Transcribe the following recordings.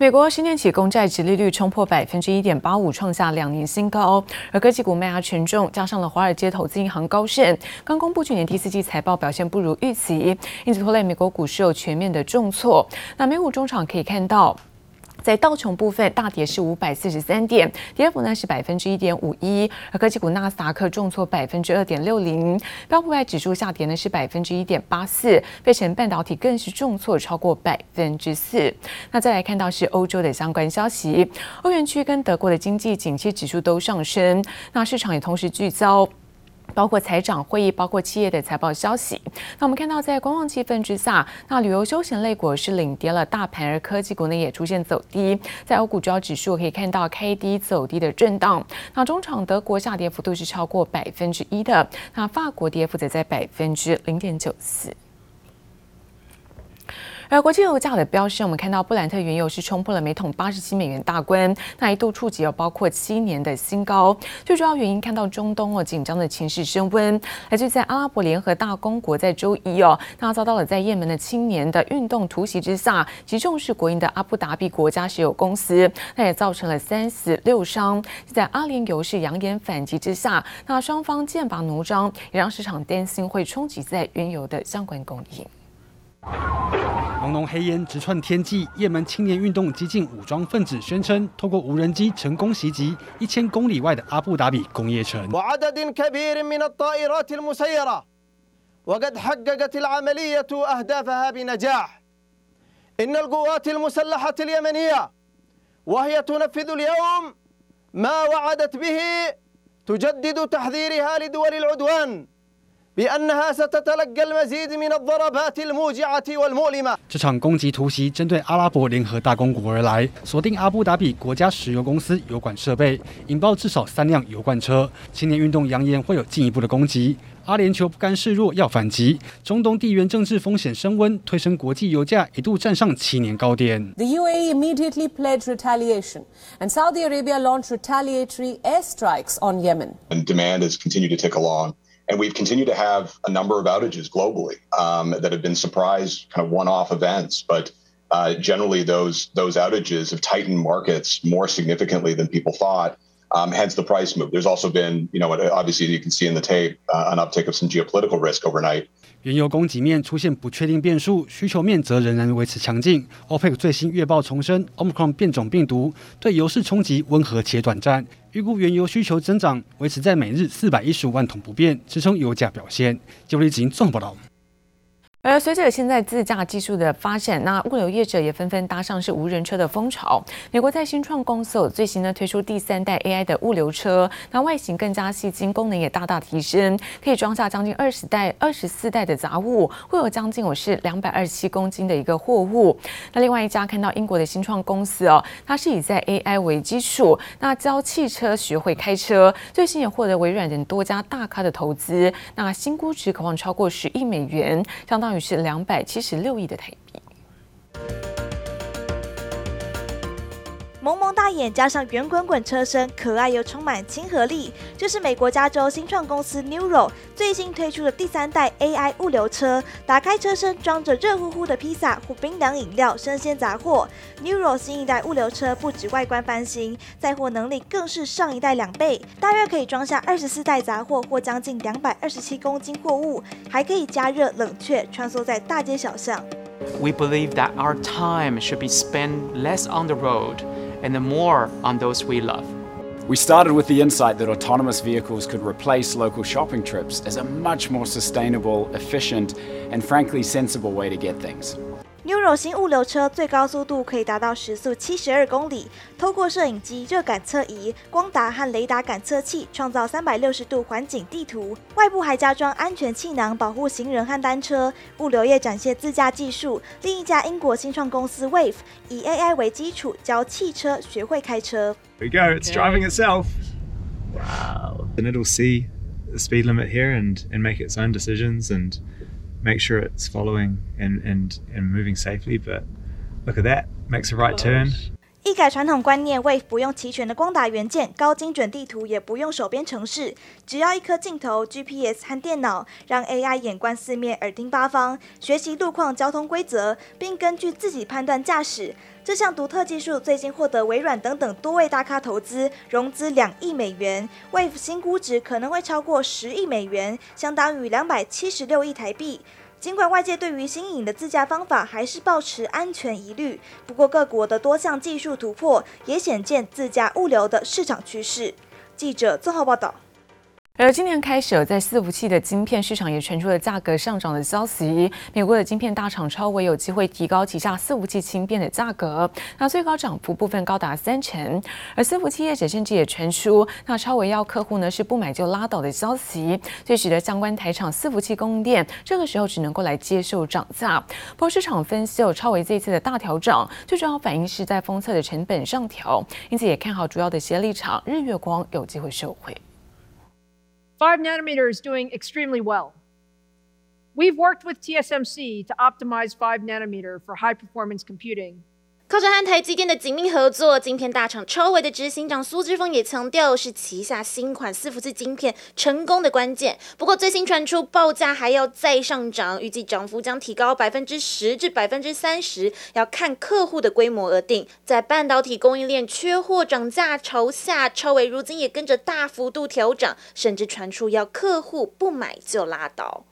美国十年期公债殖利率冲破百分之一点八五，创下两年新高。而科技股卖压沉重，加上了华尔街投资银行高盛刚公布去年第四季财报表现不如预期，因此拖累美国股市有全面的重挫。那美股中场可以看到。在道琼部分大跌是五百四十三点，跌幅呢是百分之一点五一。而科技股纳斯达克重挫百分之二点六零，标普五百指数下跌呢是百分之一点八四，费城半导体更是重挫超过百分之四。那再来看到是欧洲的相关消息，欧元区跟德国的经济景气指数都上升，那市场也同时聚焦。包括财长会议，包括企业的财报消息。那我们看到，在观望气氛之下，那旅游休闲类股是领跌了大盘，而科技股呢也出现走低。在欧股主要指数可以看到开低走低的震荡。那中场德国下跌幅度是超过百分之一的，那法国跌幅则在百分之零点九四。而国际油价的飙升，我们看到布兰特原油是冲破了每桶八十七美元大关，那一度触及了包括七年的新高。最主要原因看到中东哦紧张的情势升温，来自在阿拉伯联合大公国在周一哦，那遭到了在也门的青年的运动突袭之下，击中是国营的阿布达比国家石油公司，那也造成了三死六伤。在阿联油是扬言反击之下，那双方剑拔弩张，也让市场担心会冲击在原油的相关供应。浓浓黑烟直窜天际，也门青年运动激进武装分子宣称，透过无人机成功袭击一千公里外的阿布达比工业城。这场攻击突袭针对阿拉伯联合大公国而来，锁定阿布达比国家石油公司油管设备，引爆至少三辆油罐车。青年运动扬言会有进一步的攻击。阿联酋不甘示弱，要反击。中东地缘政治风险升温，推升国际油价一度站上七年高点。The UAE immediately pledged retaliation, and Saudi Arabia launched retaliatory airstrikes on Yemen. And demand has continued to tick along. And we've continued to have a number of outages globally um, that have been surprise kind of one-off events, but uh, generally those those outages have tightened markets more significantly than people thought. Um, hence the price move. There's also been, you know, obviously you can see in the tape uh, an uptick of some geopolitical risk overnight. 原油供给面出现不确定变数，需求面则仍然维持强劲。OPEC 最新月报重申，Omicron 变种病毒对油市冲击温和且短暂，预估原油需求增长维持在每日四百一十五万桶不变，支撑油价表现。杰利金综合报道。而随着现在自驾技术的发展，那物流业者也纷纷搭上是无人车的风潮。美国在新创公司有最新呢推出第三代 AI 的物流车，那外形更加细精，功能也大大提升，可以装下将近二十袋、二十四袋的杂物，会有将近我是两百二十七公斤的一个货物。那另外一家看到英国的新创公司哦，它是以在 AI 为基础，那教汽车学会开车，最新也获得微软等多家大咖的投资，那新估值可望超过十亿美元，相当于是两百七十六亿的台币。萌萌大眼加上圆滚滚车身，可爱又充满亲和力，这是美国加州新创公司 Neuro 最新推出的第三代 AI 物流车。打开车身，装着热乎乎的披萨或冰凉饮料、生鲜杂货。Neuro 新一代物流车不止外观翻新，载货能力更是上一代两倍，大约可以装下二十四袋杂货或将近两百二十七公斤货物，还可以加热冷却，穿梭在大街小巷。We believe that our time should be spent less on the road. And the more on those we love. We started with the insight that autonomous vehicles could replace local shopping trips as a much more sustainable, efficient, and frankly sensible way to get things. euro 新物流车最高速度可以达到时速七十二公里，透过摄影机、热感测仪、光达和雷达感测器，创造三百六十度环境地图。外部还加装安全气囊，保护行人和单车。物流业展现自驾技术。另一家英国新创公司 Wave 以 AI 为基础，教汽车学会开车。We go, it's driving itself. Wow. And it'll see the speed limit here and and make its own decisions and. Make sure it's following and and and moving safely. But look at that, makes a right turn. 一改传统观念，Wave 不用齐全的光达元件，高精准地图也不用手编程式，只要一颗镜头、GPS 和电脑，让 AI 眼观四面、耳听八方，学习路况、交通规则，并根据自己判断驾驶。这项独特技术最近获得微软等等多位大咖投资，融资两亿美元，Wave 新估值可能会超过十亿美元，相当于两百七十六亿台币。尽管外界对于新颖的自驾方法还是抱持安全疑虑，不过各国的多项技术突破也显见自驾物流的市场趋势。记者综合报道。而今年开始，在伺服器的晶片市场也传出了价格上涨的消息。美国的晶片大厂超微有机会提高旗下伺服器晶片的价格，那最高涨幅部分高达三成。而伺服器业者甚至也传出，那超微要客户呢是不买就拉倒的消息，这使得相关台厂伺服器供应链这个时候只能够来接受涨价。不过市场分析有超微这一次的大调整，最主要反应是在封测的成本上调，因此也看好主要的协力厂日月光有机会受惠。Five nanometer is doing extremely well. We've worked with TSMC to optimize five nanometer for high performance computing. 靠着和台积电的紧密合作，晶片大厂超微的执行长苏之峰也强调，是旗下新款伺服器晶片成功的关键。不过，最新传出报价还要再上涨，预计涨幅将提高百分之十至百分之三十，要看客户的规模而定。在半导体供应链缺货、涨价潮下，超微如今也跟着大幅度调涨，甚至传出要客户不买就拉倒。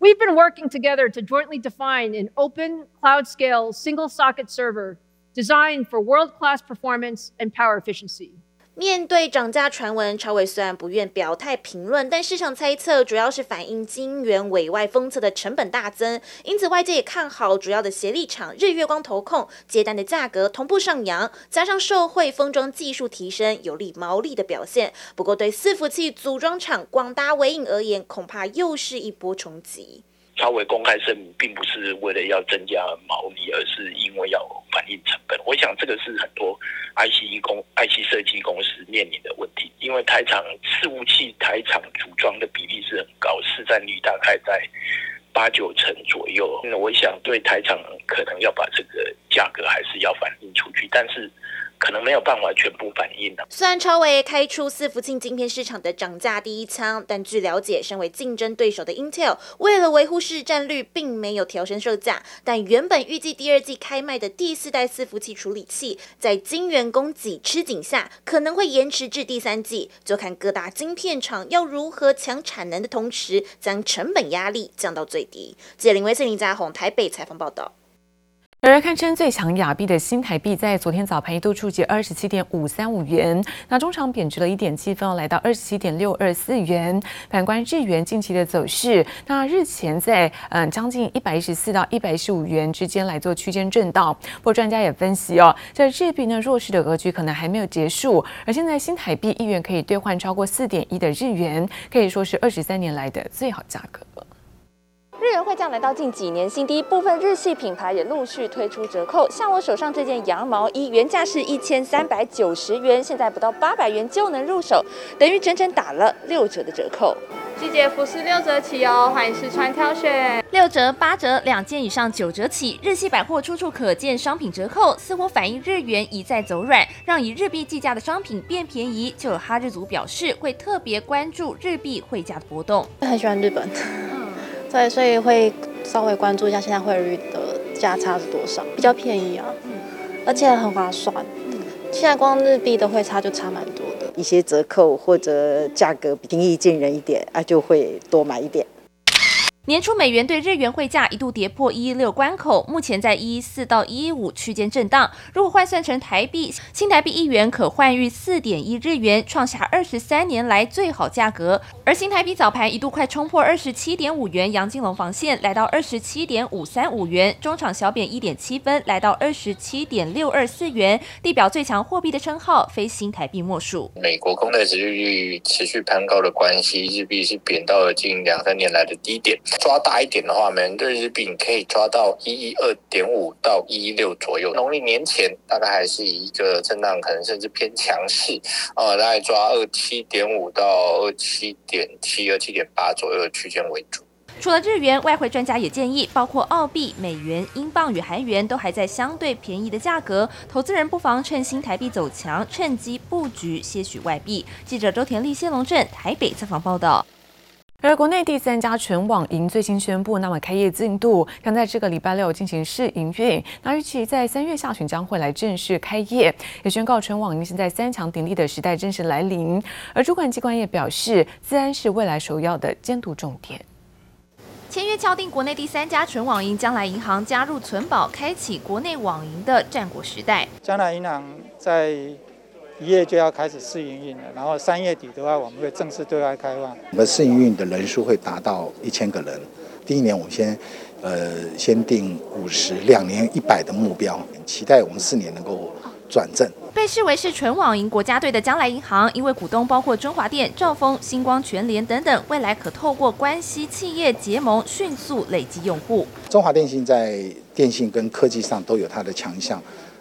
We've been working together to jointly define an open cloud-scale single socket server. Designed for world-class performance and power efficiency. 面对涨价传闻，超微虽然不愿表态评论，但市场猜测主要是反映晶圆委外封测的成本大增，因此外界也看好主要的协力厂日月光投控接单的价格同步上扬，加上受惠封装技术提升，有利毛利的表现。不过对伺服器组装厂广达、纬颖而言，恐怕又是一波冲击。稍微公开声明，并不是为了要增加毛利，而是因为要反映成本。我想这个是很多 IC 工、IC 设计公司面临的问题，因为台厂伺服器台厂组装的比例是很高，市占率大概在八九成左右。那我想对台厂可能要把这个价格还是要反映出去，但是。可能没有办法全部反映的。虽然超微开出伺服器晶片市场的涨价第一枪，但据了解，身为竞争对手的 Intel 为了维护市占率，并没有调升售价。但原本预计第二季开卖的第四代伺服器处理器，在晶圆供给吃紧下，可能会延迟至第三季。就看各大晶片厂要如何抢产能的同时，将成本压力降到最低。记者林威信、林家宏台北采访报道。而堪称最强亚币的新台币，在昨天早盘一度触及二十七点五三五元，那中场贬值了一点七分，来到二十七点六二四元。反观日元近期的走势，那日前在嗯将近一百一十四到一百一十五元之间来做区间震荡。不过专家也分析哦，在日币呢弱势的格局可能还没有结束，而现在新台币一元可以兑换超过四点一的日元，可以说是二十三年来的最好价格了。日元汇价来到近几年新低，部分日系品牌也陆续推出折扣。像我手上这件羊毛衣，原价是一千三百九十元，现在不到八百元就能入手，等于整整打了六折的折扣。季节服饰六折起哦，欢迎试穿挑选。六折、八折，两件以上九折起。日系百货处处可见商品折扣，似乎反映日元一再走软，让以日币计价的商品变便宜。就有哈日族表示，会特别关注日币汇价的波动。很喜欢日本。对，所以会稍微关注一下现在汇率的价差是多少，比较便宜啊，嗯，而且很划算。嗯，现在光日币的汇差就差蛮多的，一些折扣或者价格平易近人一点啊，就会多买一点。年初美元对日元汇价一度跌破一一六关口，目前在一一四到一一五区间震荡。如果换算成台币，新台币一元可换逾四点一日元，创下二十三年来最好价格。而新台币早盘一度快冲破二十七点五元杨金龙防线，来到二十七点五三五元，中场小贬一点七分，来到二十七点六二四元，地表最强货币的称号非新台币莫属。美国公债殖利率持续攀高的关系，日币是贬到了近两三年来的低点。抓大一点的话，美元兑日币可以抓到一一二点五到一一六左右。农历年前大概还是以一个震荡，可能甚至偏强势，呃，大概抓二七点五到二七点七、二七点八左右的区间为主。除了日元，外汇专家也建议，包括澳币、美元、英镑与韩元都还在相对便宜的价格，投资人不妨趁新台币走强，趁机布局些许外币。记者周田丽、谢龙镇台北采访报道。而国内第三家全网银最新宣布，那么开业进度将在这个礼拜六进行试营运，那预期在三月下旬将会来正式开业，也宣告全网银现在三强鼎立的时代正式来临。而主管机关也表示，自然是未来首要的监督重点。签约敲定国内第三家纯网银将来银行加入存保，开启国内网银的战国时代。将来银行在一月就要开始试营运了，然后三月底的话，我们会正式对外开放。我们试营运的人数会达到一千个人。第一年我们先呃先定五十，两年一百的目标，期待我们四年能够转正。被视为是纯网银国家队的将来银行，因为股东包括中华电、兆丰、星光、全联等等，未来可透过关系企业结盟，迅速累积用户。中华电信在电信跟科技上都有它的强项，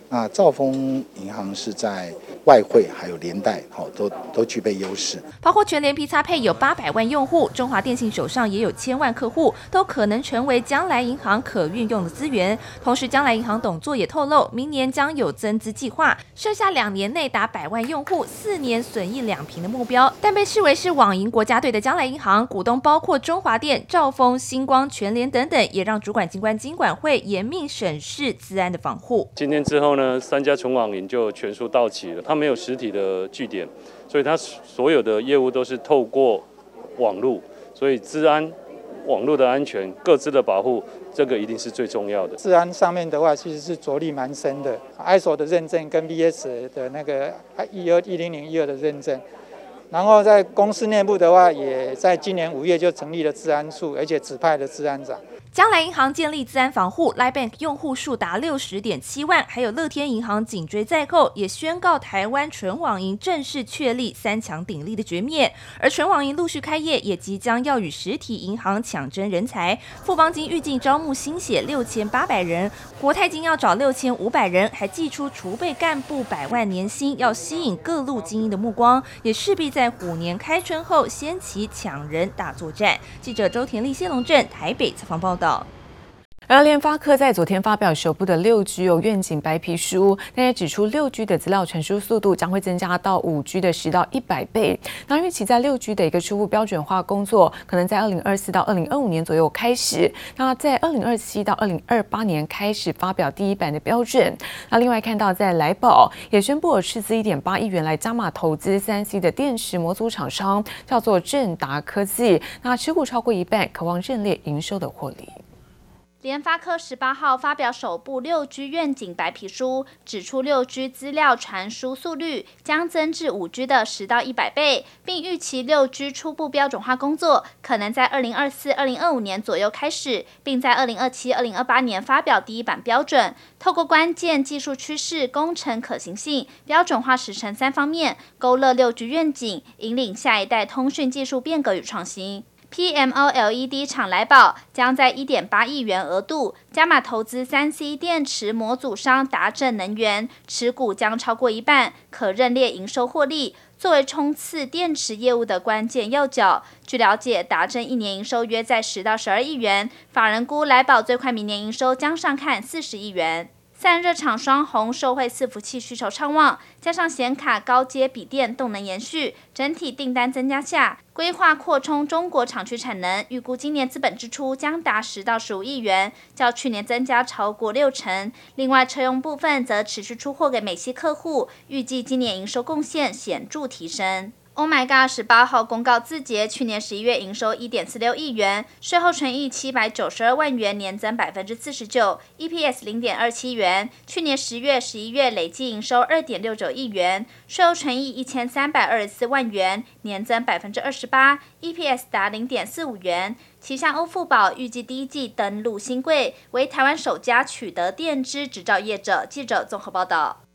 那兆丰银行是在。外汇还有连带，好都都具备优势。包括全联 P-Pay 有八百万用户，中华电信手上也有千万客户，都可能成为将来银行可运用的资源。同时，将来银行董座也透露，明年将有增资计划，设下两年内达百万用户、四年损益两平的目标。但被视为是网银国家队的将来银行，股东包括中华电、兆丰、星光、全联等等，也让主管机关金管会严密审视资安的防护。今天之后呢，三家纯网银就全数到齐了，他。没有实体的据点，所以它所有的业务都是透过网络，所以治安、网络的安全、各自的保护，这个一定是最重要的。治安上面的话，其实是着力蛮深的，ISO 的认证跟 VS 的那个一二一零零一二的认证，然后在公司内部的话，也在今年五月就成立了治安处，而且指派了治安长。将来银行建立自然防护，LiBank 用户数达六十点七万，还有乐天银行紧追在后，也宣告台湾纯网银正式确立三强鼎立的局面。而纯网银陆续开业，也即将要与实体银行抢争人才。富邦金预计招募新血六千八百人，国泰金要找六千五百人，还寄出储备干部百万年薪，要吸引各路精英的目光，也势必在虎年开春后掀起抢人大作战。记者周田丽、谢龙镇台北采访报道到而联发科在昨天发表首部的六 G 有愿景白皮书，那也指出六 G 的资料传输速度将会增加到五 G 的十到一百倍。那预期在六 G 的一个初步标准化工作，可能在二零二四到二零二五年左右开始。那在二零二七到二零二八年开始发表第一版的标准。那另外看到在来宝也宣布了斥资一点八亿元来加码投资三 C 的电池模组厂商，叫做正达科技。那持股超过一半，渴望认列营收的获利。联发科十八号发表首部六 G 愿景白皮书，指出六 G 资料传输速率将增至五 G 的十到一百倍，并预期六 G 初步标准化工作可能在二零二四、二零二五年左右开始，并在二零二七、二零二八年发表第一版标准。透过关键技术趋势、工程可行性、标准化时程三方面，勾勒六 G 愿景，引领下一代通讯技术变革与创新。PMOLED 厂来宝将在一点八亿元额度加码投资三 C 电池模组商达正能源，持股将超过一半，可认列营收获利，作为冲刺电池业务的关键要角。据了解，达正一年营收约在十到十二亿元，法人估来宝最快明年营收将上看四十亿元。散热厂双红受惠伺服器需求畅旺，加上显卡高阶笔电动能延续，整体订单增加下，规划扩充中国厂区产能，预估今年资本支出将达十到十五亿元，较去年增加超过六成。另外，车用部分则持续出货给美系客户，预计今年营收贡献显著提升。Oh my God！十八号公告字节，去年十一月营收一点四六亿元，税后纯益七百九十二万元，年增百分之四十九，EPS 零点二七元。去年十月、十一月累计营收二点六九亿元，税后纯益一千三百二十四万元，年增百分之二十八，EPS 达零点四五元。旗下欧富宝预计第一季登陆兴柜，为台湾首家取得电支执照业者。记者综合报道。